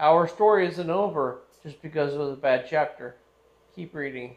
Our story isn't over just because it was a bad chapter. Keep reading.